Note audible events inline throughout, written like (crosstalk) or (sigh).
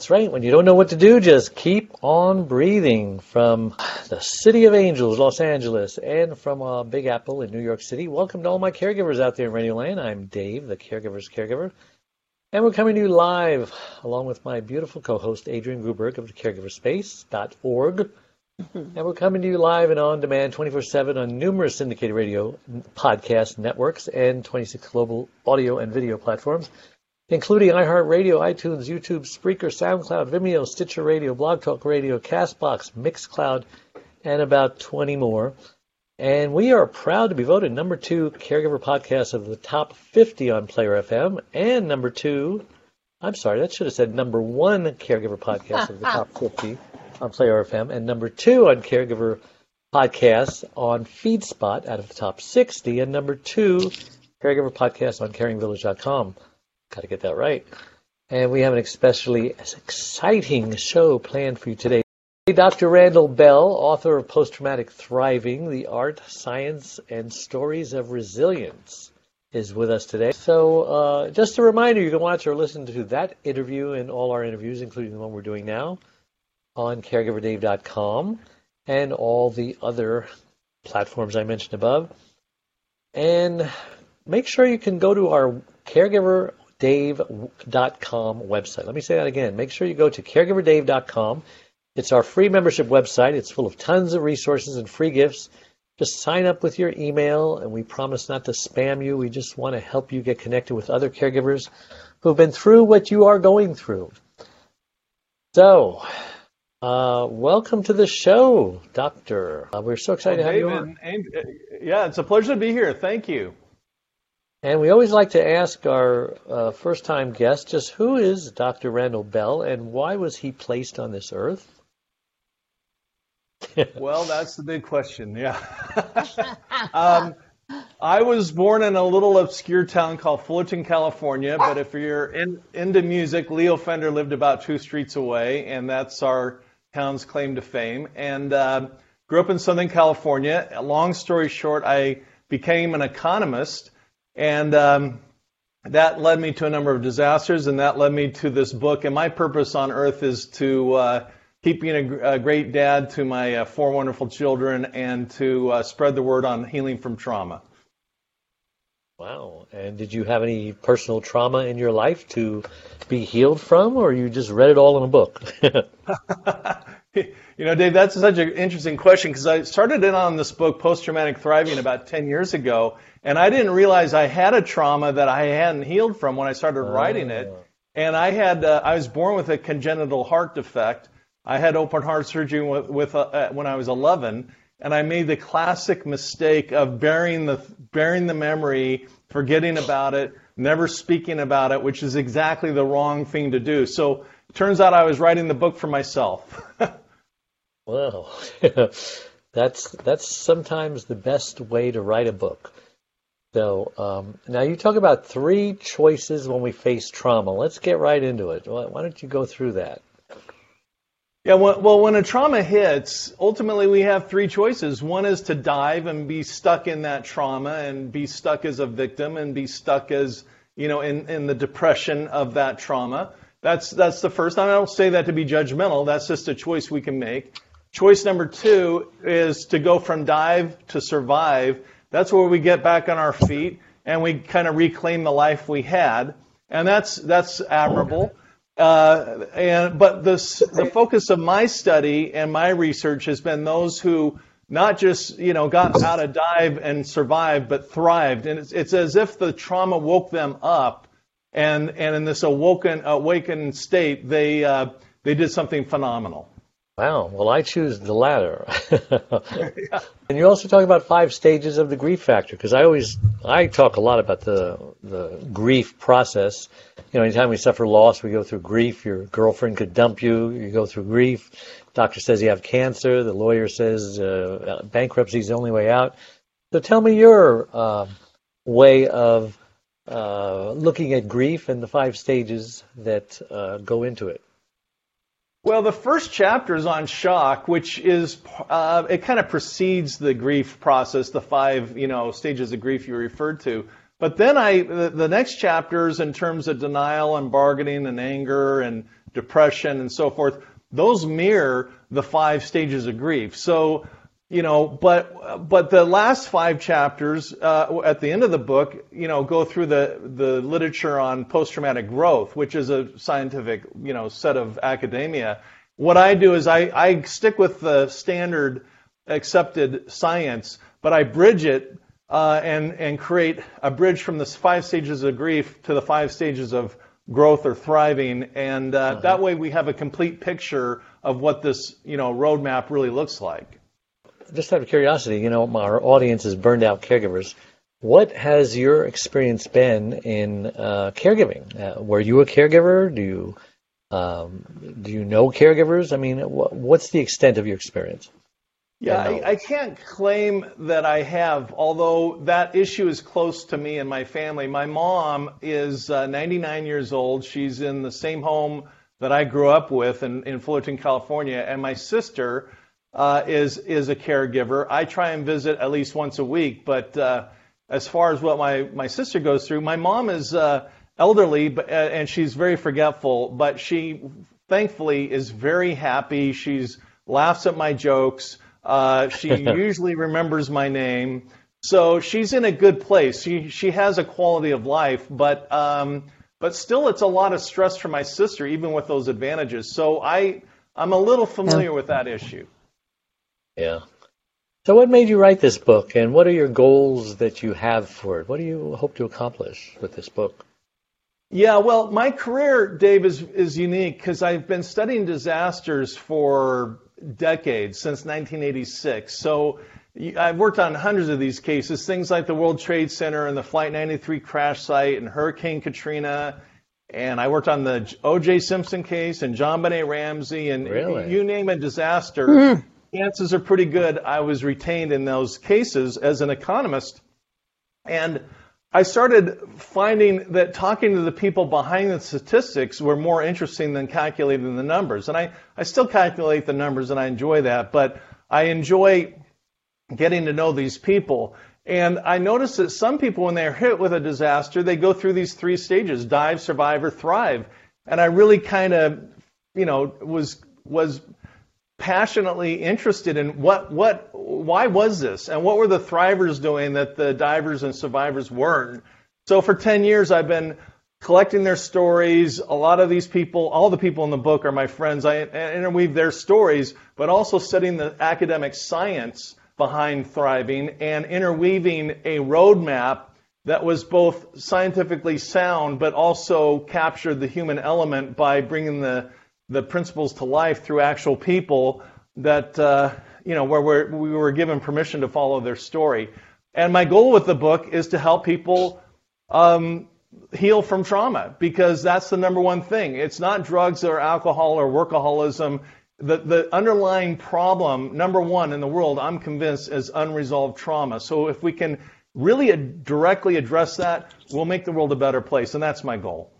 That's right. When you don't know what to do, just keep on breathing. From the City of Angels, Los Angeles, and from uh, Big Apple in New York City. Welcome to all my caregivers out there in Radio Land. I'm Dave, the caregiver's caregiver. And we're coming to you live along with my beautiful co-host Adrian Gruberg of the caregiverspace.org. and we're coming to you live and on demand 24/7 on numerous syndicated radio podcast networks and 26 global audio and video platforms including iHeartRadio, iTunes, YouTube, Spreaker, SoundCloud, Vimeo, Stitcher Radio, Blog Talk Radio, Castbox, Mixcloud, and about 20 more. And we are proud to be voted number two caregiver podcast of the top 50 on Player FM, and number two, I'm sorry, that should have said number one caregiver podcast of the top (laughs) 50 on Player FM, and number two on caregiver podcasts on FeedSpot out of the top 60, and number two caregiver podcast on caringvillage.com. Got to get that right. And we have an especially exciting show planned for you today. Dr. Randall Bell, author of Post Traumatic Thriving The Art, Science, and Stories of Resilience, is with us today. So, uh, just a reminder you can watch or listen to that interview and all our interviews, including the one we're doing now, on caregiverdave.com and all the other platforms I mentioned above. And make sure you can go to our caregiverdave.com website. Let me say that again. Make sure you go to caregiverdave.com. It's our free membership website. It's full of tons of resources and free gifts. Just sign up with your email, and we promise not to spam you. We just want to help you get connected with other caregivers who've been through what you are going through. So, uh, welcome to the show, Doctor. Uh, we're so excited Well, to have you on. and, and, uh, yeah, it's a pleasure to be here. Thank you. And we always like to ask our uh, first time guest just who is Dr. Randall Bell and why was he placed on this earth? (laughs) Well, that's the big question. Yeah. (laughs) um, I was born in a little obscure town called Fullerton, California. But if you're in, into music, Leo Fender lived about two streets away, and that's our town's claim to fame. And uh, grew up in Southern California. Long story short, I became an economist, and um, that led me to a number of disasters, and that led me to this book. And my purpose on earth is to uh, keep being a, a great dad to my uh, four wonderful children and to uh, spread the word on healing from trauma. Wow. And did you have any personal trauma in your life to be healed from, or you just read it all in a book? (laughs) (laughs) (laughs) you know, Dave, that's such an interesting question because I started in on this book, Post Traumatic Thriving, about 10 years ago, and I didn't realize I had a trauma that I hadn't healed from when I started writing it. And I had, uh, I was born with a congenital heart defect. I had open heart surgery with, with uh, uh, when I was 11, and I made the classic mistake of burying the burying the memory, forgetting about it, never speaking about it, which is exactly the wrong thing to do. So it turns out I was writing the book for myself. (laughs) Well, (laughs) that's that's sometimes the best way to write a book. So um, now you talk about three choices when we face trauma. Let's get right into it. Why don't you go through that? Yeah, well, well, when a trauma hits, ultimately we have three choices. One is to dive and be stuck in that trauma and be stuck as a victim and be stuck as, you know, in, in the depression of that trauma. That's, that's the first. I don't say that to be judgmental. That's just a choice we can make. Choice number two is to go from dive to survive. That's where we get back on our feet and we kind of reclaim the life we had. And that's, that's admirable. Uh, and but this, the focus of my study and my research has been those who not just you know got out of dive and survived, but thrived. And it's, it's as if the trauma woke them up and and in this awoken awakened state, they uh, they did something phenomenal. Wow. Well, I choose the latter. (laughs) and you also talk about five stages of the grief factor because I always I talk a lot about the the grief process. You know, anytime we suffer loss, we go through grief. Your girlfriend could dump you. You go through grief. Doctor says you have cancer. The lawyer says uh, bankruptcy is the only way out. So tell me your uh, way of uh, looking at grief and the five stages that uh, go into it. Well, the first chapter is on shock, which is uh, it kind of precedes the grief process, the five you know stages of grief you referred to. But then I the, the next chapters in terms of denial and bargaining and anger and depression and so forth, those mirror the five stages of grief. So you know, but but the last five chapters uh, at the end of the book, you know, go through the the literature on post traumatic growth, which is a scientific you know set of academia. What I do is I, I stick with the standard accepted science, but I bridge it uh, and and create a bridge from the five stages of grief to the five stages of growth or thriving, and uh, uh-huh. that way we have a complete picture of what this you know roadmap really looks like just out of curiosity, you know, our audience is burned out caregivers. What has your experience been in uh, caregiving? Uh, were you a caregiver? Do you um, do you know caregivers? I mean, wh- what's the extent of your experience? Yeah, I, I, can't claim that I have, although that issue is close to me and my family. My mom is uh, 99 years old. She's in the same home that I grew up with in, in Fullerton, California, and my sister uh, is is a caregiver. I try and visit at least once a week, but uh, as far as what my my sister goes through, my mom is uh, elderly, but, uh, and she's very forgetful. But she thankfully is very happy. She's laughs at my jokes. Uh, she (laughs) usually remembers my name. So she's in a good place. She she has a quality of life, but um, but still, it's a lot of stress for my sister, even with those advantages. So I I'm a little familiar with that issue. Yeah. So, what made you write this book, and what are your goals that you have for it? What do you hope to accomplish with this book? Yeah, well, my career, Dave, is is unique because I've been studying disasters for decades since 1986. So I've worked on hundreds of these cases, things like the World Trade Center and the Flight 93 crash site and Hurricane Katrina. And I worked on the O.J. Simpson case and John JonBenét Ramsey and really? you name a disaster. Mm-hmm. Chances are pretty good I was retained in those cases as an economist. And I started finding that talking to the people behind the statistics were more interesting than calculating the numbers. And I, I still calculate the numbers and I enjoy that, but I enjoy getting to know these people. And I noticed that some people, when they're hit with a disaster, they go through these three stages dive, survive, or thrive. And I really kind of, you know, was, was passionately interested in what, what, why was this? And what were the thrivers doing that the divers and survivors weren't? So for 10 years, I've been collecting their stories. A lot of these people, all the people in the book are my friends. I interweave their stories, but also studying the academic science behind thriving and interweaving a roadmap that was both scientifically sound, but also captured the human element by bringing the the principles to life through actual people that, uh, you know, where we're, we were given permission to follow their story. And my goal with the book is to help people um, heal from trauma because that's the number one thing. It's not drugs or alcohol or workaholism. The, the underlying problem, number one in the world, I'm convinced, is unresolved trauma. So if we can really directly address that, we'll make the world a better place. And that's my goal.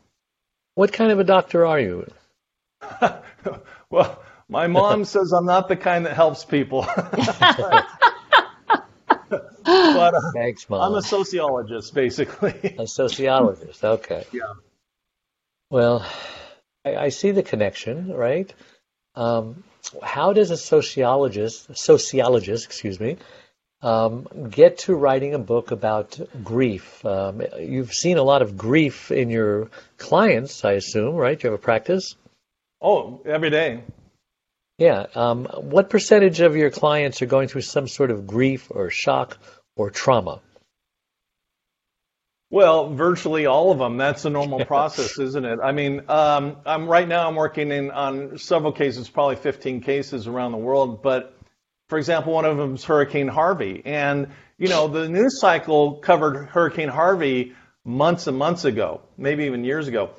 What kind of a doctor are you? (laughs) well, my mom (laughs) says I'm not the kind that helps people. (laughs) but uh, Thanks, Mom. I'm a sociologist, basically. a sociologist, okay. Yeah. Well, I, I see the connection, right? Um, how does a sociologist, sociologist, excuse me, um, get to writing a book about grief? Um, you've seen a lot of grief in your clients, I assume, right? You have a practice. Oh, every day. Yeah. Um, what percentage of your clients are going through some sort of grief or shock or trauma? Well, virtually all of them. That's a normal (laughs) process, isn't it? I mean, um, I'm right now. I'm working in on several cases, probably 15 cases around the world. But for example, one of them is Hurricane Harvey, and you know the news cycle covered Hurricane Harvey months and months ago, maybe even years ago.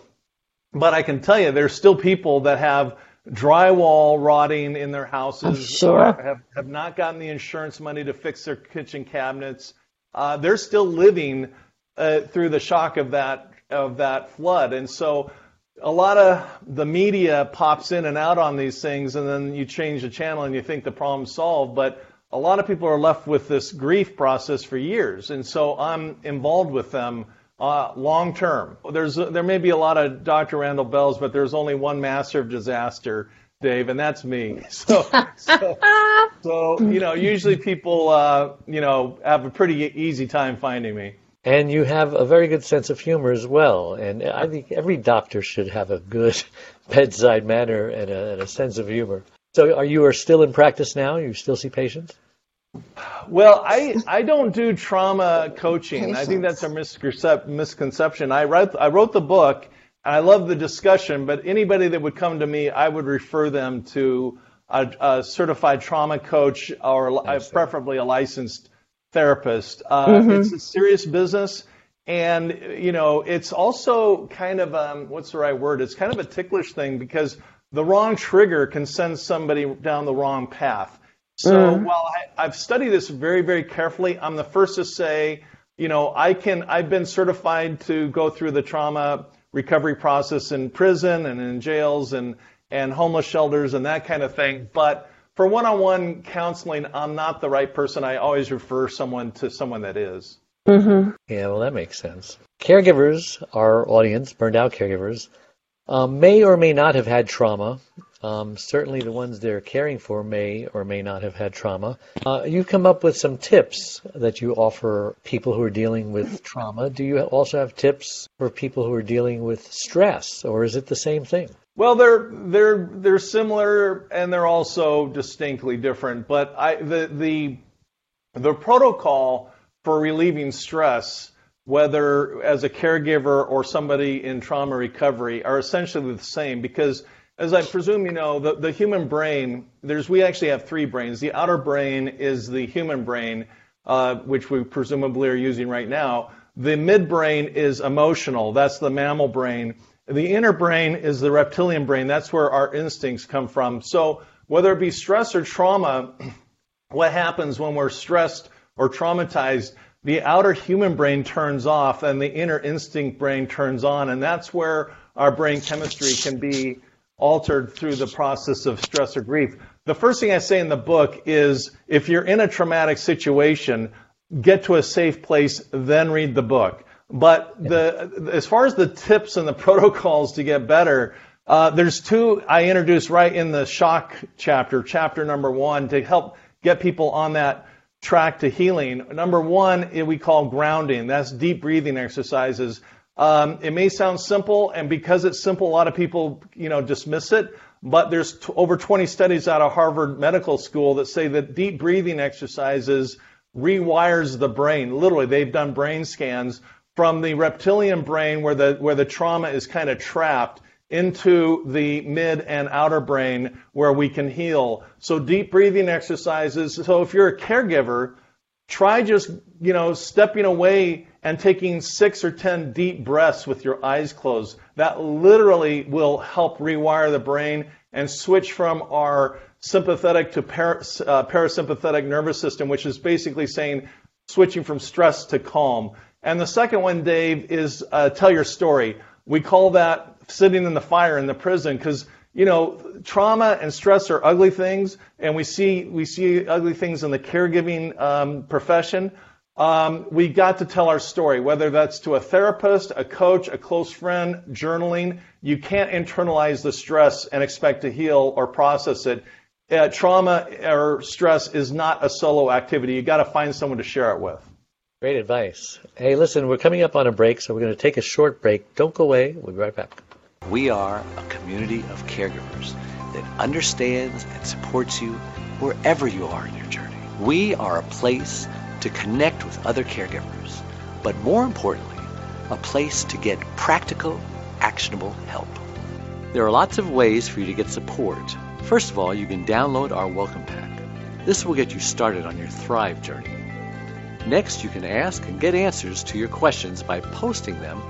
But I can tell you, there's still people that have drywall rotting in their houses. sure. Have, have not gotten the insurance money to fix their kitchen cabinets. Uh, they're still living uh, through the shock of that of that flood, and so a lot of the media pops in and out on these things, and then you change the channel and you think the problem's solved, but a lot of people are left with this grief process for years, and so I'm involved with them uh, long term. There's there may be a lot of Dr. Randall Bells, but there's only one master of disaster, Dave, and that's me. (laughs) So, so, (laughs) so you know, usually people, uh, you know, have a pretty easy time finding me. And you have a very good sense of humor as well. And I think every doctor should have a good (laughs) bedside manner and a, and a sense of humor. So, are you are still in practice now? You still see patients? Well, I, I don't do trauma coaching. I think that's a misconception. I wrote, I wrote the book, and I love the discussion, but anybody that would come to me, I would refer them to a, a certified trauma coach or preferably a licensed therapist. Uh, mm-hmm. It's a serious business. And, you know, it's also kind of, um, what's the right word? It's kind of a ticklish thing because the wrong trigger can send somebody down the wrong path. So mm. while I, I've studied this very, very carefully, I'm the first to say, you know, I can, I've been certified to go through the trauma recovery process in prison and in jails and, and homeless shelters and that kind of thing. But for one-on-one counseling, I'm not the right person. I always refer someone to someone that is. Mm-hmm. Yeah, well, that makes sense. Caregivers, our audience, burned out caregivers, um, may or may not have had trauma um, certainly, the ones they're caring for may or may not have had trauma. Uh, you've come up with some tips that you offer people who are dealing with trauma. Do you also have tips for people who are dealing with stress, or is it the same thing? Well, they're they're they're similar and they're also distinctly different. But I the the the protocol for relieving stress whether as a caregiver or somebody in trauma recovery, are essentially the same because as I presume you know, the, the human brain, there's, we actually have three brains. The outer brain is the human brain, uh, which we presumably are using right now. The midbrain is emotional. That's the mammal brain. The inner brain is the reptilian brain. That's where our instincts come from. So whether it be stress or trauma, (clears throat) what happens when we're stressed or traumatized, the outer human brain turns off and the inner instinct brain turns on. And that's where our brain chemistry can be altered through the process of stress or grief. The first thing I say in the book is if you're in a traumatic situation, get to a safe place, then read the book. But the, as far as the tips and the (laughs) protocols to get better, uh, there's two I introduced right in the shock chapter, chapter number one, to help get people on that track to healing. Number one, we call grounding. That's deep breathing exercises. Um, it may sound simple, and because it's simple, a lot of people, you know, dismiss it. But there's t- over 20 studies out of Harvard Medical School that say that deep breathing exercises rewires the brain. Literally, they've done brain scans from the reptilian brain where the where the trauma is kind of trapped into the mid and outer brain where we can heal. So deep breathing exercises. So if you're a caregiver, try just, you know, stepping away and taking six or ten deep breaths with your eyes closed. That literally will help rewire the brain and switch from our sympathetic to para, uh, parasympathetic nervous system, which is basically saying switching from stress to calm. And the second one, Dave, is uh, tell your story. We call that sitting in the fire in the prison because you know, trauma and stress are ugly things, and we see we see ugly things in the caregiving um, profession. Um, we got to tell our story, whether that's to a therapist, a coach, a close friend, journaling. You can't internalize the stress and expect to heal or process it. Uh, trauma or stress is not a solo activity. You got to find someone to share it with. Great advice. Hey, listen, we're coming up on a break, so we're going to take a short break. Don't go away. We'll be right back. We are a community of caregivers that understands and supports you wherever you are in your journey. We are a place to connect with other caregivers, but more importantly, a place to get practical, actionable help. There are lots of ways for you to get support. First of all, you can download our welcome pack. This will get you started on your Thrive journey. Next, you can ask and get answers to your questions by posting them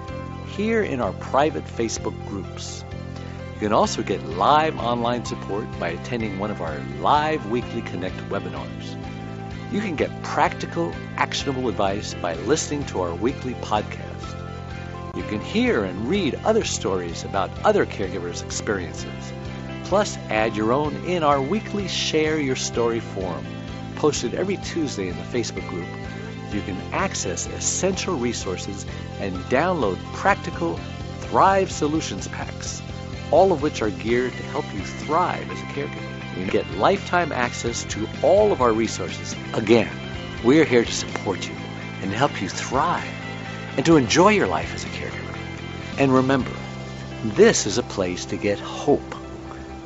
here in our private Facebook groups. You can also get live online support by attending one of our live weekly Connect webinars. You can get practical, actionable advice by listening to our weekly podcast. You can hear and read other stories about other caregivers' experiences. Plus, add your own in our weekly Share Your Story forum, posted every Tuesday in the Facebook group. You can access essential resources and download practical Thrive Solutions packs, all of which are geared to help you thrive as a caregiver. You get lifetime access to all of our resources. Again, we're here to support you and help you thrive and to enjoy your life as a caregiver. And remember, this is a place to get hope,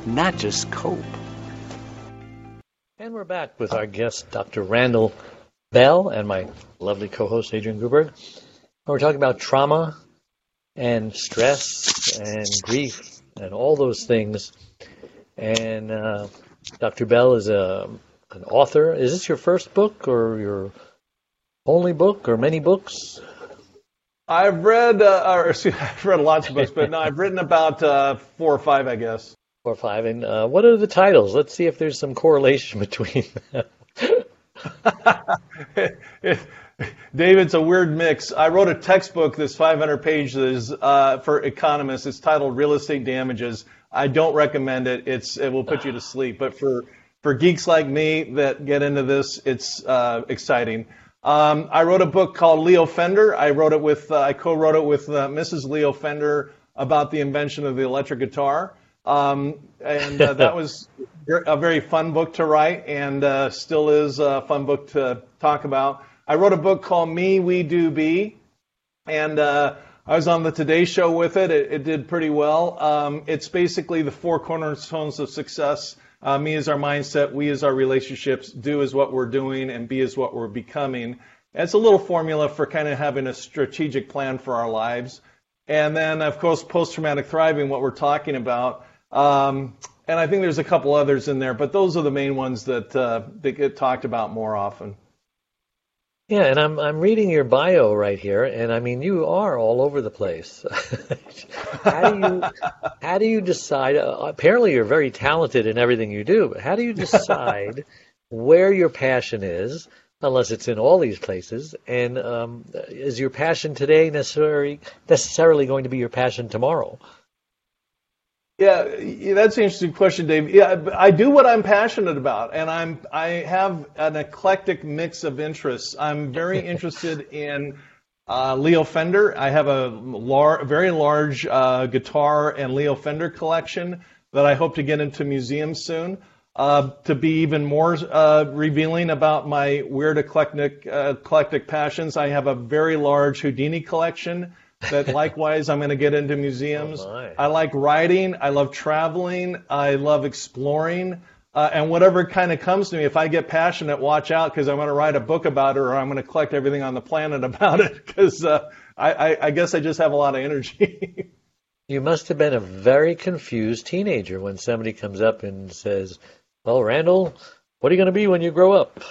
not just cope. And we're back with our guest, Dr. Randall Bell, and my lovely co host, Adrian Gruberg. We're talking about trauma and stress and grief and all those things. And uh, Dr. Bell is a, an author. Is this your first book or your only book or many books? I've read, uh, or excuse, (laughs) I've read lots of books, but no, I've written about uh, four or five, I guess. Four or five. And uh, what are the titles? Let's see if there's some correlation (laughs) between them. (laughs) David's a weird mix. I wrote a textbook that's 500 pages uh, for economists. It's titled Real Estate Damages. I don't recommend it. It's it will put you to sleep. But for for geeks like me that get into this, it's uh, exciting. Um, I wrote a book called Leo Fender. I wrote it with uh, I co-wrote it with uh, Mrs. Leo Fender about the invention of the electric guitar. Um, and uh, that (laughs) was a very fun book to write, and uh, still is a fun book to talk about. I wrote a book called Me, We Do Be, and uh, I was on the Today Show with it. It, it did pretty well. Um, it's basically the four cornerstones of success uh, me is our mindset, we is our relationships, do is what we're doing, and be is what we're becoming. It's a little formula for kind of having a strategic plan for our lives. And then, of course, post traumatic thriving, what we're talking about. Um, and I think there's a couple others in there, but those are the main ones that, uh, that get talked about more often. Yeah, and I'm I'm reading your bio right here, and I mean you are all over the place. (laughs) how do you (laughs) how do you decide? Uh, apparently, you're very talented in everything you do, but how do you decide (laughs) where your passion is? Unless it's in all these places, and um, is your passion today necessarily necessarily going to be your passion tomorrow? Yeah, that's an interesting question, Dave. Yeah, I do what I'm passionate about, and I'm I have an eclectic mix of interests. I'm very (laughs) interested in uh, Leo Fender. I have a lar- very large uh, guitar and Leo Fender collection that I hope to get into museums soon. Uh, to be even more uh, revealing about my weird eclectic uh, eclectic passions, I have a very large Houdini collection that likewise I'm going to get into museums. Oh I like writing. I love traveling. I love exploring. Uh, and whatever kind of comes to me, if I get passionate, watch out because I'm going to write a book about it or I'm going to collect everything on the planet (laughs) about it because uh, I, I, I guess I just have a lot of energy. (laughs) you must have been a very confused teenager when somebody comes up and says, Well, Randall, what are you going to be when you grow up?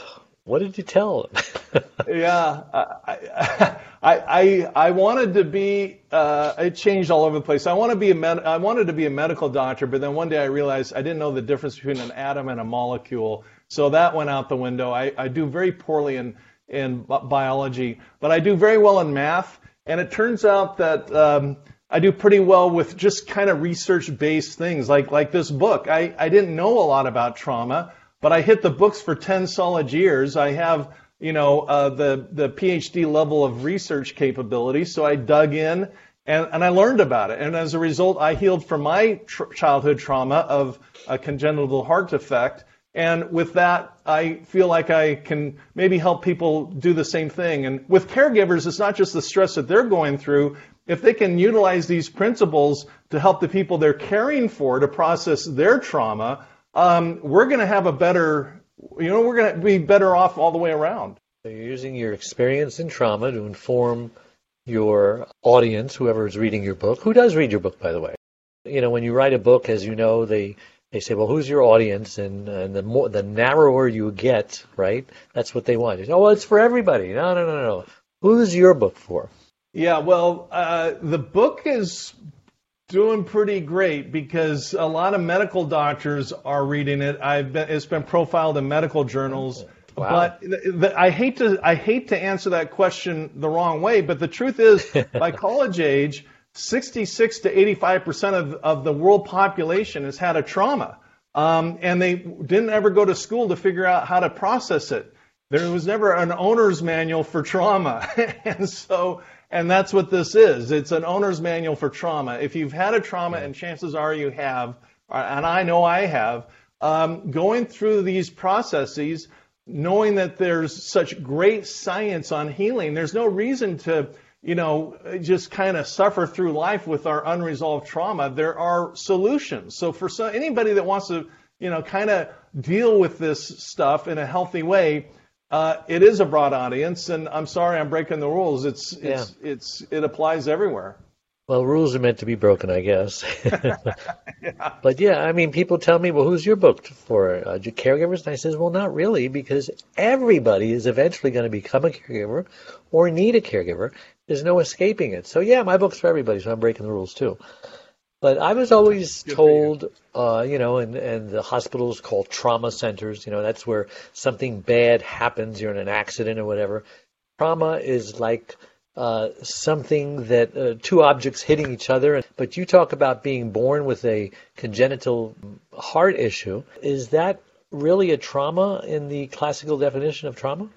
What did you tell them? (laughs) yeah, I, (laughs) I, I, I wanted to be. Uh, it changed all over the place. I want to be a med, I wanted to be a medical doctor, but then one day I realized I didn't know the difference between an atom and a molecule, so that went out the window. I, I do very poorly in in biology, but I do very well in math, and it turns out that. Um, I do pretty well with just kind of research-based things, like like this book. I, I didn't know a lot about trauma but I hit the books for 10 solid years. I have, you know, uh, the, the PhD level of research capability. So I dug in and, and I learned about it. And as a result, I healed from my tr- childhood trauma of a congenital heart defect. And with that, I feel like I can maybe help people do the same thing. And with caregivers, it's not just the stress that they're going through. If they can utilize these principles to help the people they're caring for to process their trauma, um, we're going to have a better, you know, we're going to be better off all the way around. So you're using your experience in trauma to inform your audience, whoever is reading your book, who does read your book, by the way. You know, when you write a book, as you know, they they say, well, who's your audience? And, and the more the narrower you get, right? That's what they want. oh, well, it's for everybody. No, no, no, no. Who's your book for? Yeah, well, uh, the book is doing pretty great because a lot of medical doctors are reading it. I've been, it's been profiled in medical journals. Wow. But the, the, I hate to I hate to answer that question the wrong way, but the truth is, (laughs) by college age, 66 to 85 percent of, of the world population has had a trauma, um, and they didn't ever go to school to figure out how to process it. There was never an owner's manual for trauma, (laughs) and so and that's what this is. It's an owner's manual for trauma. If you've had a trauma, and chances are you have, and I know I have, um, going through these processes knowing that there's such great science on healing, there's no reason to, you know, just kind of suffer through life with our unresolved trauma. There are solutions. So for some, anybody that wants to, you know, kind of deal with this stuff in a healthy way, uh, it is a broad audience, and I'm sorry I'm breaking the rules. It's it's yeah. it's it applies everywhere. Well, rules are meant to be broken, I guess. (laughs) (laughs) yeah. But yeah, I mean, people tell me, well, who's your book for? Uh, caregivers? And I says, well, not really, because everybody is eventually going to become a caregiver or need a caregiver. There's no escaping it. So yeah, my book's for everybody, so I'm breaking the rules too. But I was always Good told, you. Uh, you know, and, and the hospitals called trauma centers, you know, that's where something bad happens, you're in an accident or whatever. Trauma is like uh, something that uh, two objects hitting each other. But you talk about being born with a congenital heart issue. Is that really a trauma in the classical definition of trauma?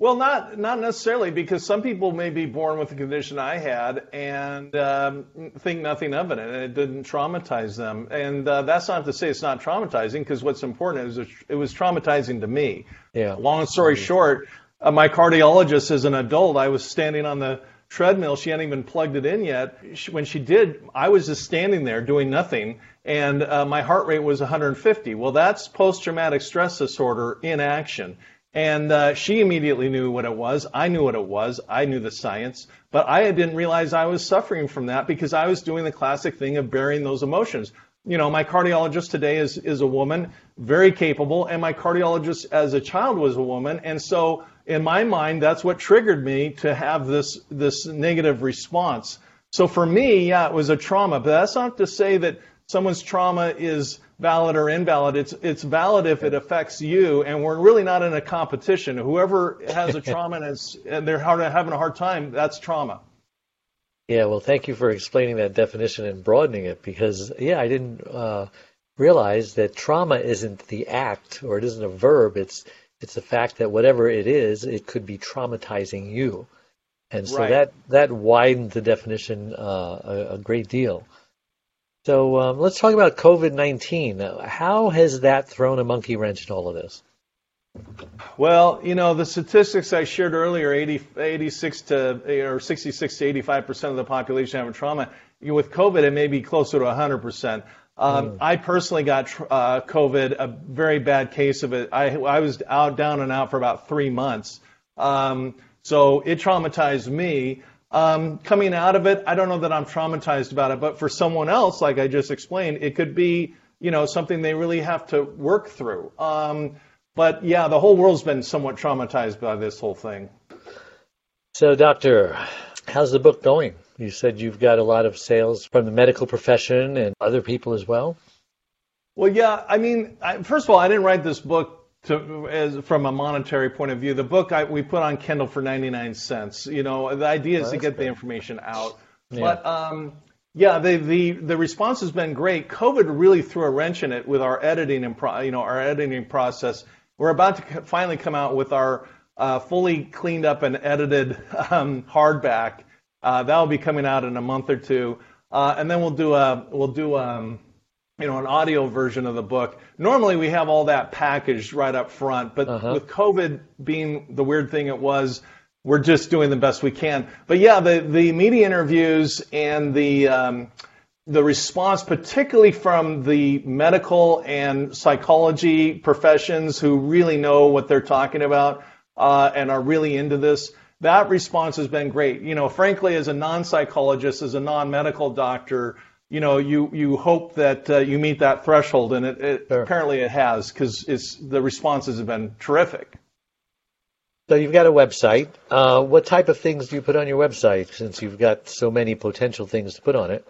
Well, not not necessarily, because some people may be born with the condition I had and um, think nothing of it, and it didn't traumatize them. And uh, that's not to say it's not traumatizing, because what's important is it was traumatizing to me. Yeah. Long story mm-hmm. short, uh, my cardiologist, as an adult, I was standing on the treadmill. She hadn't even plugged it in yet. She, when she did, I was just standing there doing nothing, and uh, my heart rate was 150. Well, that's post-traumatic stress disorder in action. And uh, she immediately knew what it was. I knew what it was. I knew the science. But I didn't realize I was suffering from that because I was doing the classic thing of burying those emotions you know, my cardiologist today is, is a woman, very capable, and my cardiologist as a child was a woman. And so in my mind, that's what triggered me to have this, this negative response. So for me, yeah, it was a trauma, but that's not to say that someone's trauma is valid or invalid. It's, it's valid if it affects you, and we're really not in a competition. Whoever has a trauma and, is, and they're having a hard time, that's trauma. Yeah, well, thank you for explaining that definition and broadening it because, yeah, I didn't uh, realize that trauma isn't the act or it isn't a verb. It's it's the fact that whatever it is, it could be traumatizing you, and so right. that that widened the definition uh, a, a, great deal. So um, let's talk about COVID nineteen. How has that thrown a monkey wrench in all of this? Well, you know, the statistics I shared earlier, 80, 86 to, or 66 to 85% of the population have a trauma. With COVID, it may be closer to 100%. Um, mm. I personally got uh, COVID, a very bad case of it. I, I was out, down and out for about three months. Um, so it traumatized me. Um, coming out of it, I don't know that I'm traumatized about it, but for someone else, like I just explained, it could be, you know, something they really have to work through. Um, but yeah, the whole world's been somewhat traumatized by this whole thing. So, Doctor, how's the book going? You said you've got a lot of sales from the medical profession and other people as well. Well, yeah. I mean, I, first of all, I didn't write this book to, as, from a monetary point of view. The book I, we put on Kindle for 99 cents. You know, the idea is well, to get great. the information out. Yeah. But um, yeah, the, the the response has been great. COVID really threw a wrench in it with our editing and pro, you know our editing process we're about to finally come out with our uh, fully cleaned up and edited um, hardback. Uh, that will be coming out in a month or two, uh, and then we'll do a we'll do um, you know an audio version of the book. Normally we have all that packaged right up front, but uh-huh. with COVID being the weird thing it was, we're just doing the best we can. But yeah, the the media interviews and the um, the response, particularly from the medical and psychology professions who really know what they're talking about uh, and are really into this, that response has been great. You know, frankly, as a non-psychologist, as a non-medical doctor, you know, you you hope that uh, you meet that threshold, and it, it sure. apparently it has because it's the responses have been terrific. So you've got a website. Uh, what type of things do you put on your website? Since you've got so many potential things to put on it.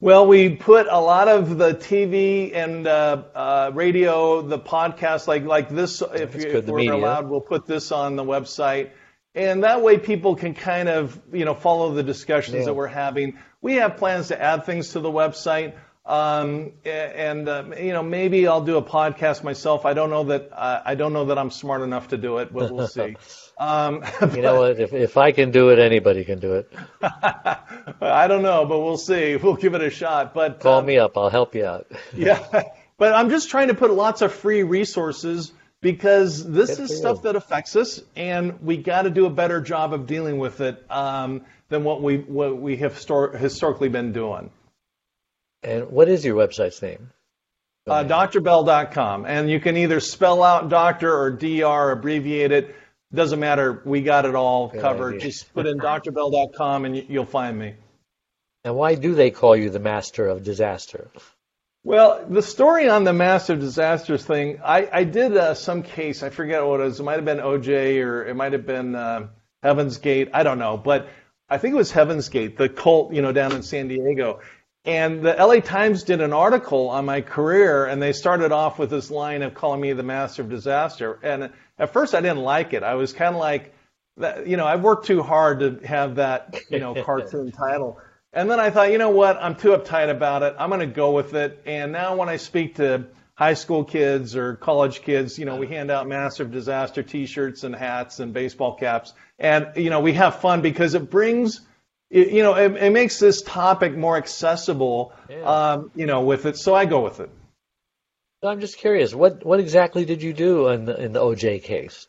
Well, we put a lot of the TV and uh, uh, radio, the podcast, like like this. If, you, if we're media. allowed, we'll put this on the website, and that way people can kind of you know follow the discussions yeah. that we're having. We have plans to add things to the website. Um, and uh, you know, maybe I'll do a podcast myself. I don't know that uh, I don't know that I'm smart enough to do it, but we'll see. (laughs) Um, (laughs) you know what? If if I can do it, anybody can do it. (laughs) I don't know, but we'll see. We'll give it a shot. But call um, me up. I'll help you out. yeah, but I'm just trying to put lots of free resources because this Good is stuff you. that affects us, and we got to do a better job of dealing with it um, than what we what we have histor- historically been doing. And what is your website's name? Uh, drbell.com. And you can either spell out doctor or dr, abbreviate it. Doesn't matter. We got it all Good covered. Idea. Just put in drbell.com and you'll find me. And why do they call you the master of disaster? Well, the story on the master of disasters thing, I, I did uh, some case. I forget what it was. It might have been OJ or it might have been uh, Heaven's Gate. I don't know. But I think it was Heaven's Gate, the cult, you know, down in San Diego. And the LA Times did an article on my career, and they started off with this line of calling me the master of disaster. And at first, I didn't like it. I was kind of like, you know, I've worked too hard to have that, you know, (laughs) cartoon title. And then I thought, you know what? I'm too uptight about it. I'm going to go with it. And now when I speak to high school kids or college kids, you know, we hand out massive disaster T-shirts and hats and baseball caps, and you know, we have fun because it brings it, you know, it, it, makes this topic more accessible, yeah. um, you know, with it. So I go with it. I'm just curious, what what exactly did you do in the, in the OJ case?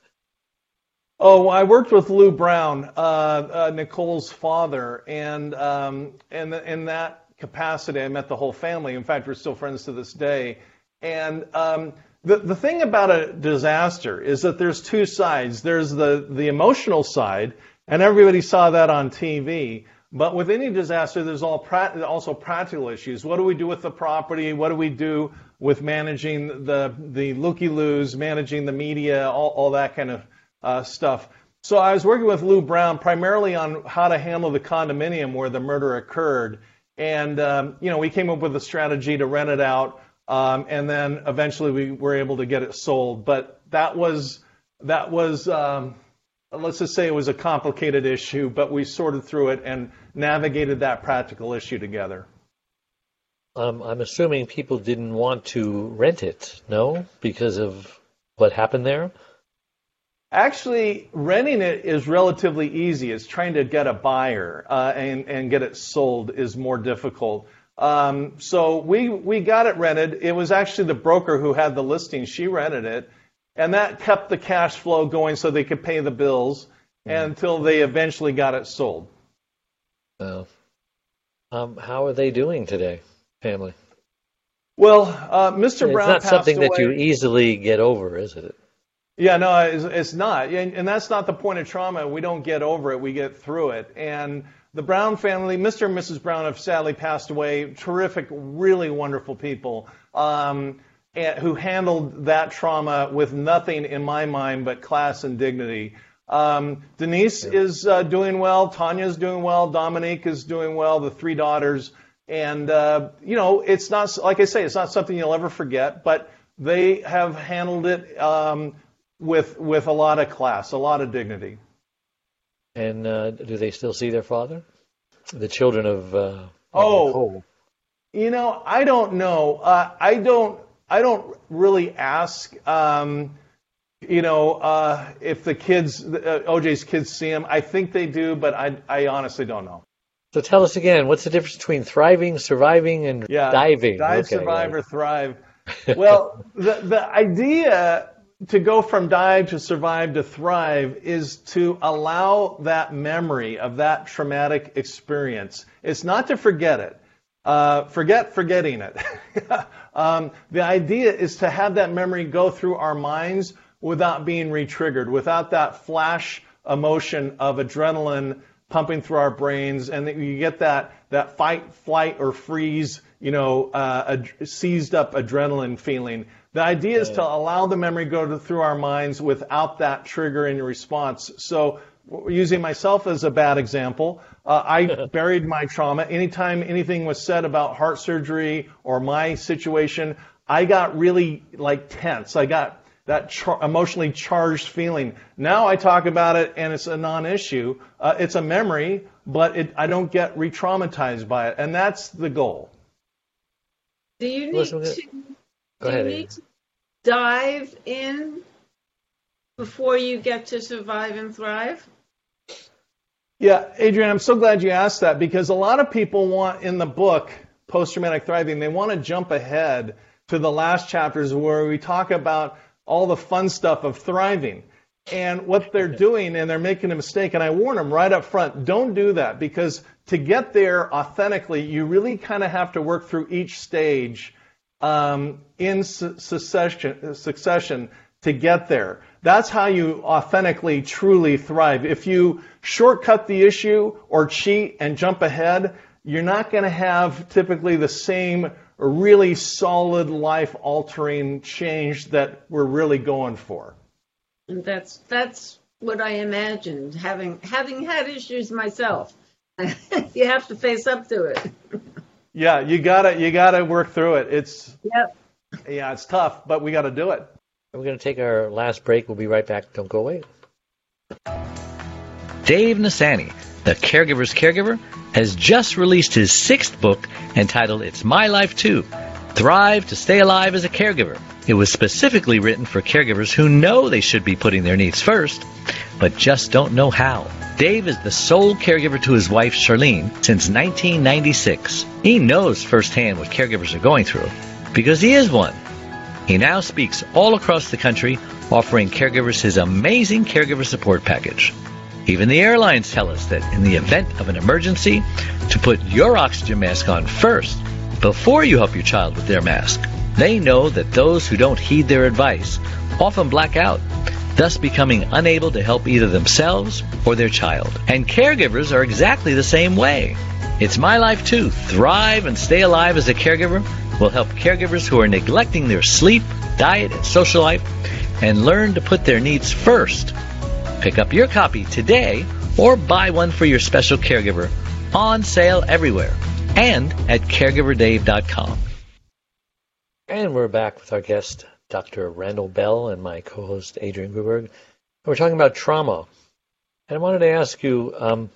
Oh, I worked with Lou Brown, uh, uh, Nicole's father, and um, and in that capacity, I met the whole family. In fact, we're still friends to this day. And um, the the thing about a disaster is that there's two sides. There's the the emotional side, and everybody saw that on TV. But with any disaster, there's all pra- also practical issues. What do we do with the property? What do we do with managing the the looky loos, managing the media, all, all that kind of uh, stuff? So I was working with Lou Brown primarily on how to handle the condominium where the murder occurred, and um, you know we came up with a strategy to rent it out, um, and then eventually we were able to get it sold. But that was that was um, let's just say it was a complicated issue, but we sorted through it and navigated that practical issue together. Um, I'm assuming people didn't want to rent it, no, because of what happened there? Actually, renting it is relatively easy. It's trying to get a buyer uh, and, and get it sold is more difficult. Um, so we, we got it rented. It was actually the broker who had the listing. She rented it and that kept the cash flow going so they could pay the bills mm. until they eventually got it sold. Oh. Um, how are they doing today, family? Well, uh, Mr. Brown. It's not something away. that you easily get over, is it? Yeah, no, it's, it's not, and, and, that's not the point of trauma. We don't get over it; we get through it. And the Brown family, Mr. and Mrs. Brown, have sadly passed away. Terrific, really wonderful people. Um, who handled that trauma with nothing in my mind but class and dignity. Um, Denise yeah. is uh, doing well. Tanya's doing well. Dominique is doing well. The three daughters. And, uh, you know, it's not, like I say, it's not something you'll ever forget, but they have handled it um, with, with a lot of class, a lot of dignity. And uh, do they still see their father? The children of. Uh, oh, Nicole. you know, I don't know. Uh, I don't. I don't really ask, um, you know, uh, if the kids, uh, OJ's kids see him. I think they do, but I, I honestly don't know. So tell us again, what's the difference between thriving, surviving, and yeah, diving? Dive, okay, survive, right. or thrive. (laughs) well, the, the idea to go from dive to survive to thrive is to allow that memory of that traumatic experience. It's not to forget it. Uh, forget forgetting it. (laughs) um, the idea is to have that memory go through our minds without being retriggered, without that flash emotion of adrenaline pumping through our brains, and you get that that fight, flight, or freeze, you know, uh, ad- seized up adrenaline feeling. The idea is to allow the memory go to, through our minds without that trigger in response. So, using myself as a bad example, uh, I (laughs) buried my trauma. Anytime anything was said about heart surgery or my situation, I got really like tense. I got that char- emotionally charged feeling. Now I talk about it and it's a non-issue. Uh, it's a memory, but it, I don't get re-traumatized by it, and that's the goal. Do you need to, Go do ahead. you need to dive in before you get to survive and thrive? Yeah, Adrian, I'm so glad you asked that because a lot of people want in the book, Post Traumatic Thriving, they want to jump ahead to the last chapters where we talk about all the fun stuff of thriving. And what they're doing, and they're making a mistake, and I warn them right up front don't do that because to get there authentically, you really kind of have to work through each stage um, in su- succession, succession to get there. That's how you authentically, truly thrive. If you shortcut the issue or cheat and jump ahead, you're not going to have typically the same really solid life altering change that we're really going for. And that's that's what I imagined. Having having had issues myself, (laughs) you have to face up to it. (laughs) Yeah, you gotta you gotta work through it. It's Yep. yeah, it's tough, but we got to do it. We're going to take our last break. We'll be right back. Don't go away. Dave Nassaney, the caregiver's caregiver, has just released his sixth book entitled It's My Life Too Thrive to Stay Alive as a Caregiver. It was specifically written for caregivers who know they should be putting their needs first, but just don't know how. Dave is the sole caregiver to his wife Charlene since 1996. He knows firsthand what caregivers are going through because he is one. He now speaks all across the country, offering caregivers his amazing caregiver support package. Even the airlines tell us that in the event of an emergency, to put your oxygen mask on first before you help your child with their mask. They know that those who don't heed their advice often black out, thus becoming unable to help either themselves or their child. And caregivers are exactly the same way. It's my life too. Thrive and stay alive as a caregiver will help caregivers who are neglecting their sleep, diet, and social life and learn to put their needs first. Pick up your copy today or buy one for your special caregiver on sale everywhere and at caregiverdave.com. And we're back with our guest, Dr. Randall Bell, and my co host, Adrian Gruberg. We're talking about trauma. And I wanted to ask you um,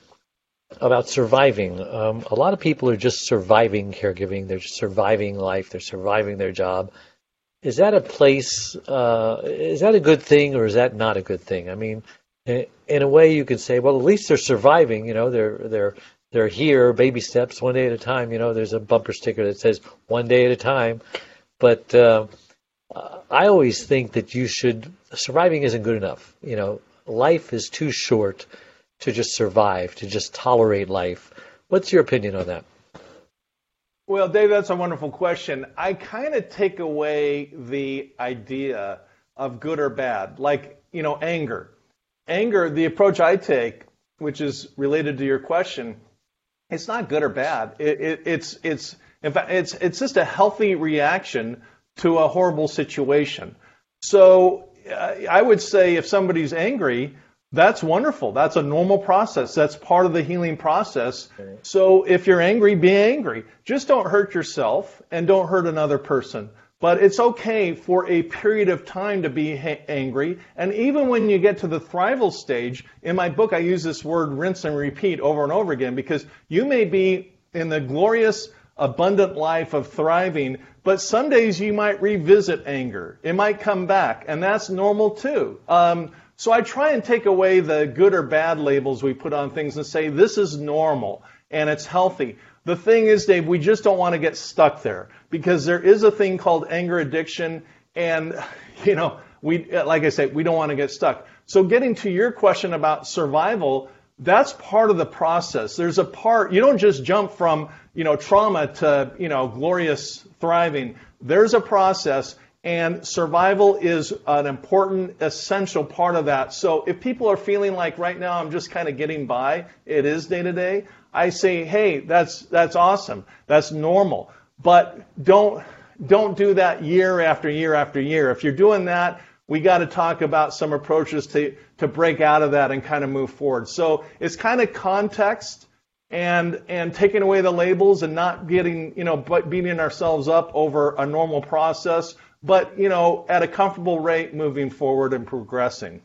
about surviving. Um, a lot of people are just surviving caregiving, they're surviving life, they're surviving their job. Is that a place, uh, is that a good thing or is that not a good thing? I mean, in a way, you could say, well, at least they're surviving. You know, they're they're they're here, baby steps, one day at a time. You know, there's a bumper sticker that says "one day at a time." But uh, I always think that you should surviving isn't good enough. You know, life is too short to just survive, to just tolerate life. What's your opinion on that? Well, Dave, that's a wonderful question. I kind of take away the idea of good or bad, like, you know, anger. Anger, the approach I take, which is related to your question, it's not good or bad. It, it, it's, it's, in fact, it's, it's just a healthy reaction to a horrible situation. So uh, I would say if somebody's angry, that's wonderful. That's a normal process. That's part of the healing process. So if you're angry, be angry. Just don't hurt yourself and don't hurt another person. But it's okay for a period of time to be ha- angry. And even when you get to the thrival stage, in my book, I use this word rinse and repeat over and over again because you may be in the glorious, abundant life of thriving, but some days you might revisit anger. It might come back, and that's normal too. Um, so I try and take away the good or bad labels we put on things and say this is normal and it's healthy. The thing is, Dave, we just don't want to get stuck there because there is a thing called anger addiction, and you know, we like I say, we don't want to get stuck. So getting to your question about survival, that's part of the process. There's a part you don't just jump from you know trauma to you know glorious thriving. There's a process, And survival is an important, essential part of that. So if people are feeling like right now I'm just kind of getting by, it is day to day, I say, hey, that's, that's awesome. That's normal. But don't, don't do that year after year after year. If you're doing that, we got to talk about some approaches to, to break out of that and kind of move forward. So it's kind of context and and taking away the labels and not getting you know beating ourselves up over a normal process, but you know at a comfortable rate moving forward and progressing.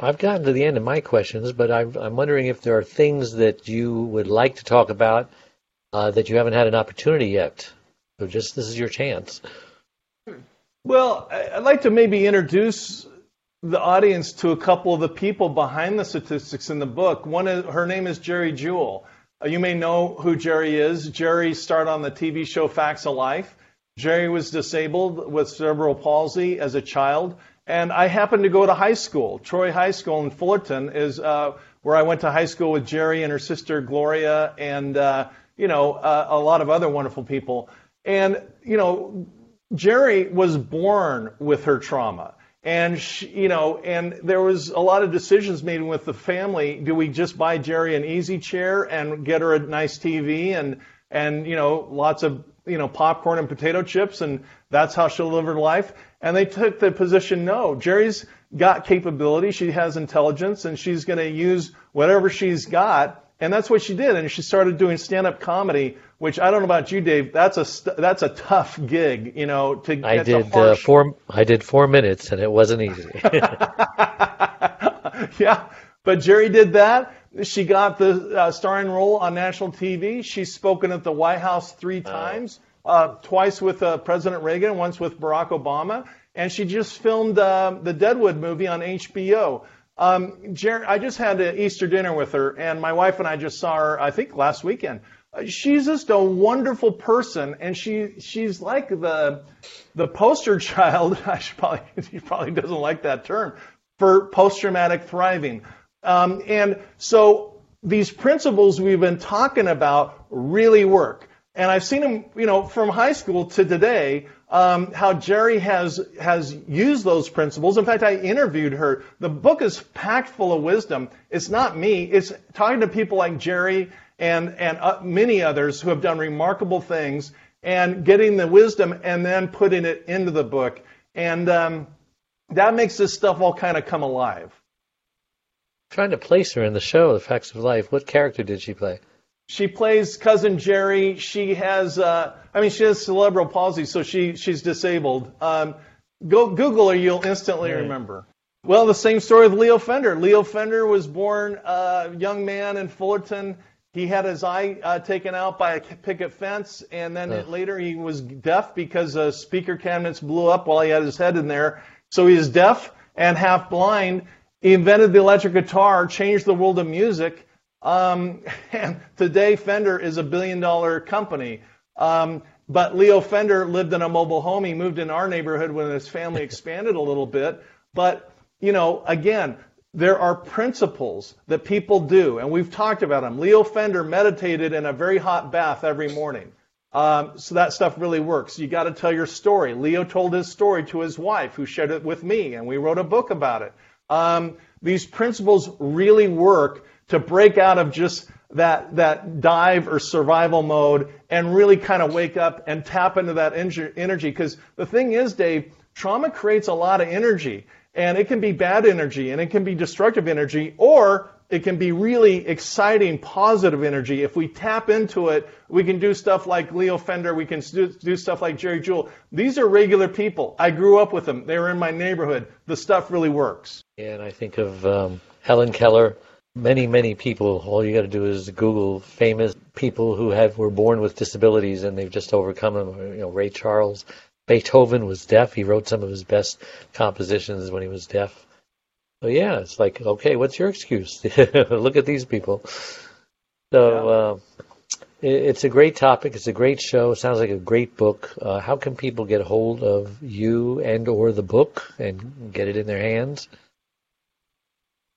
I've gotten to the end of my questions, but i am wondering if there are things that you would like to talk about uh, that you haven't had an opportunity yet. So just this is your chance. Well, I'd like to maybe introduce the audience to a couple of the people behind the statistics in the book. One is her name is Geri Jewell. Uh, you may know who Geri is. Geri starred on the TV show Facts of Life. Geri was disabled with cerebral palsy as a child, and I happened to go to high school. Troy High School in Fullerton is uh, where I went to high school with Geri and her sister Gloria, and uh, you know uh, a lot of other wonderful people. And you know, Geri was born with her trauma. And she, you know, and there was a lot of decisions made with the family. Do we just buy Geri an easy chair and get her a nice TV and and you know lots of you know popcorn and potato chips and that's how she'll live her life? And they took the position, no, Geri's got capability, she has intelligence, and she's going to use whatever she's got. And that's what she did. And she started doing stand-up comedy which I don't know about you, Dave. That's a that's a tough gig, you know. To I did uh, four. I did four minutes, and it wasn't easy. (laughs) (laughs) yeah, but Geri did that. She got the uh, starring role on national TV. She's spoken at the White House three times, uh, twice with uh, President Reagan, once with Barack Obama, and she just filmed uh, the Deadwood movie on HBO. Um, Geri, I just had an Easter dinner with her, and my wife and I just saw her. I think last weekend she's just a wonderful person, and she she's like the the poster (laughs) child. I should probably (laughs) she probably doesn't like that term for post traumatic thriving, um, and so these principles we've been talking about really work. And I've seen them, you know, from high school to today. Um, how Geri has has used those principles. In fact, I interviewed her. The book is packed full of wisdom. It's not me. It's talking to people like Geri and, and uh, many others who have done remarkable things and getting the wisdom and then putting it into the book. And um, that makes this stuff all kind of come alive. trying to place her in the show, The Facts of Life. What character did she play? She plays cousin Geri. She has, uh, I mean, she has cerebral palsy, so she she's disabled. Um, go Google her, you'll instantly right. remember. Well, the same story with Leo Fender. Leo Fender was born a uh, young man in Fullerton he had his eye uh, taken out by a picket fence, and then later he was deaf because uh, speaker cabinets blew up while he had his head in there. So he is deaf and half blind. He invented the electric guitar, changed the world of music. Um, and (laughs) today, Fender is a billion dollar company. Um, but Leo Fender lived in a mobile home. He moved in our neighborhood when his family (laughs) expanded a little bit. But, you know, again, there are principles that people do, and we've talked about them. Leo Fender meditated in a very hot bath every morning. Um, so that stuff really works. You got to tell your story. Leo told his story to his wife, who shared it with me, and we wrote a book about it. Um, these principles really work to break out of just that that dive or survival mode and really kind of wake up and tap into that energy. Because the thing is, Dave, trauma creates a lot of energy. And it can be bad energy and it can be destructive energy or it can be really exciting, positive energy. If we tap into it, we can do stuff like Leo Fender. We can do, stuff like Geri Jewell. These are regular people. I grew up with them. They were in my neighborhood. The stuff really works. Yeah, and I think of um, Helen Keller. Many, many people. All you got to do is Google famous people who have were born with disabilities and they've just overcome them. You know, Ray Charles. Beethoven was deaf. He wrote some of his best compositions when he was deaf. So yeah, it's like, okay, what's your excuse? (laughs) Look at these people. So yeah. uh, it, it's a great topic. It's a great show. It sounds like a great book. Uh, how can people get hold of you and or the book and get it in their hands?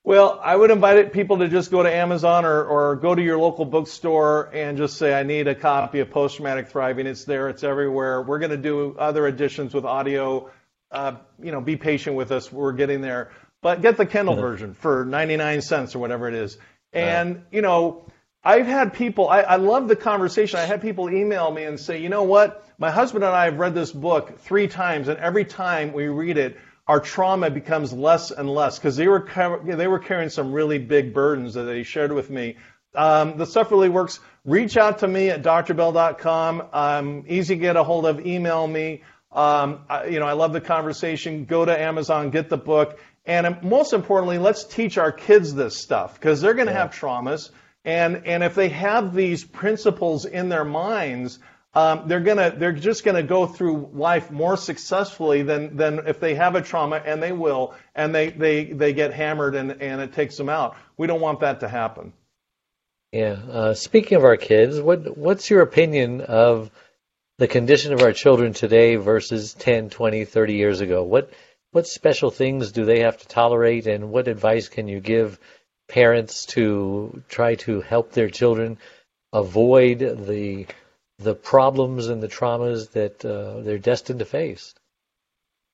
Well, I would invite people to just go to Amazon or, or go to your local bookstore and just say, I need a copy of Post Traumatic Thriving. It's there, it's everywhere. We're going to do other editions with audio uh, you know, be patient with us. We're getting there. But get the Kindle version for 99 cents or whatever it is. And, you know, I've had people, I, I love the conversation. I had people email me and say, you know what? My husband and I have read this book three times, and every time we read it, our trauma becomes less and less because they were they were carrying some really big burdens that they shared with me. Um, the stuff really works. Reach out to me at drbell.com. Um, easy to get a hold of. Email me. Um, I, you know, I love the conversation. Go to Amazon, get the book, and most importantly, let's teach our kids this stuff because they're going to yeah. have traumas. And, and if they have these principles in their minds, um, they're gonna, they're just gonna go through life more successfully than, than if they have a trauma, and they will, and they, they, they get hammered and, and it takes them out. We don't want that to happen. Yeah. Uh, speaking of our kids, what, what's your opinion of the condition of our children today versus 10, 20, 30 years ago? What, what special things do they have to tolerate, and what advice can you give parents to try to help their children avoid the the problems and the traumas that uh, they're destined to face?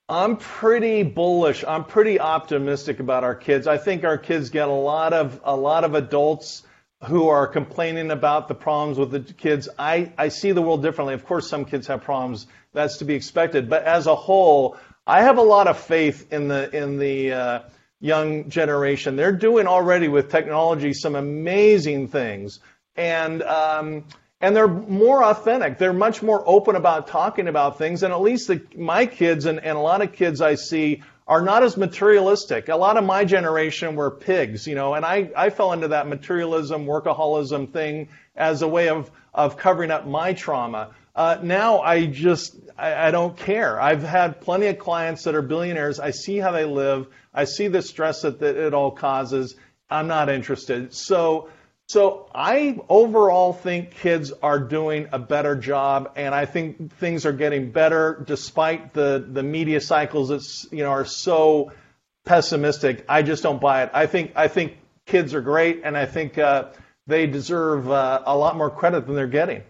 I'm pretty bullish. I'm pretty optimistic about our kids. I think our kids get a lot of a lot of adults who are complaining about the problems with the kids. I, I see the world differently. Of course, some kids have problems. That's to be expected. But as a whole, I have a lot of faith in the in the uh, young generation. They're doing already with technology some amazing things, and um, and they're more authentic. They're much more open about talking about things. And at least the, my kids and, and a lot of kids I see are not as materialistic. A lot of my generation were pigs, you know, and I, I fell into that materialism, workaholism thing as a way of, of covering up my trauma. Uh, now I just, I, I don't care. I've had plenty of clients that are billionaires. I see how they live. I see the stress that, that it all causes. I'm not interested. So, so I overall think kids are doing a better job, and I think things are getting better despite the, the media cycles that you know are so pessimistic. I just don't buy it. I think I think kids are great, and I think uh, they deserve uh, a lot more credit than they're getting.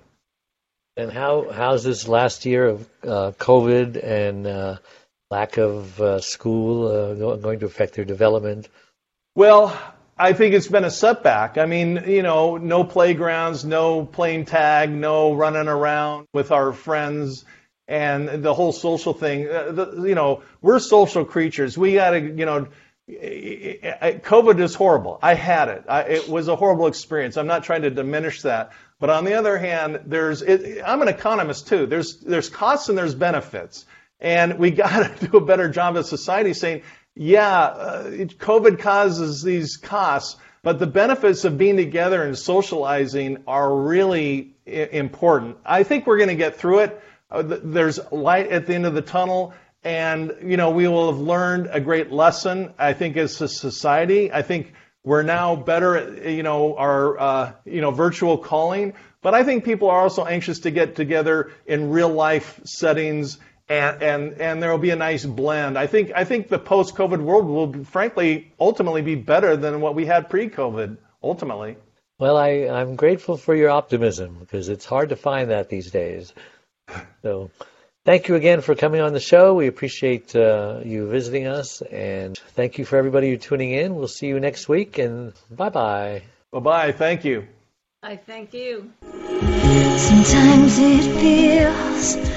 And how how's this last year of uh, COVID and uh, lack of uh, school uh, going to affect their development? Well, I think it's been a setback. I mean, you know, no playgrounds, no playing tag, no running around with our friends, and the whole social thing. Uh, the, you know, we're social creatures. We got to, you know, COVID is horrible. I had it. I, it was a horrible experience. I'm not trying to diminish that. But on the other hand, there's it, I'm an economist too. There's there's costs and there's benefits, and we (laughs) got to do a better job as society saying, yeah, uh, COVID causes these costs, but the benefits of being together and socializing are really I- important. I think we're going to get through it. Uh, there's light at the end of the tunnel. And, you know, we will have learned a great lesson, I think, as a society. I think we're now better at, you know, our, uh, you know, virtual calling. But I think people are also anxious to get together in real life settings and, and, and there will be a nice blend. I think, I think the post-COVID world will, frankly, ultimately be better than what we had pre-COVID, ultimately. Well, I, I'm grateful for your optimism because it's hard to find that these days. So, thank you again for coming on the show. We appreciate uh, you visiting us, and thank you for everybody who tuning in. We'll see you next week, and bye bye. Bye bye. Thank you. I thank you. Sometimes it feels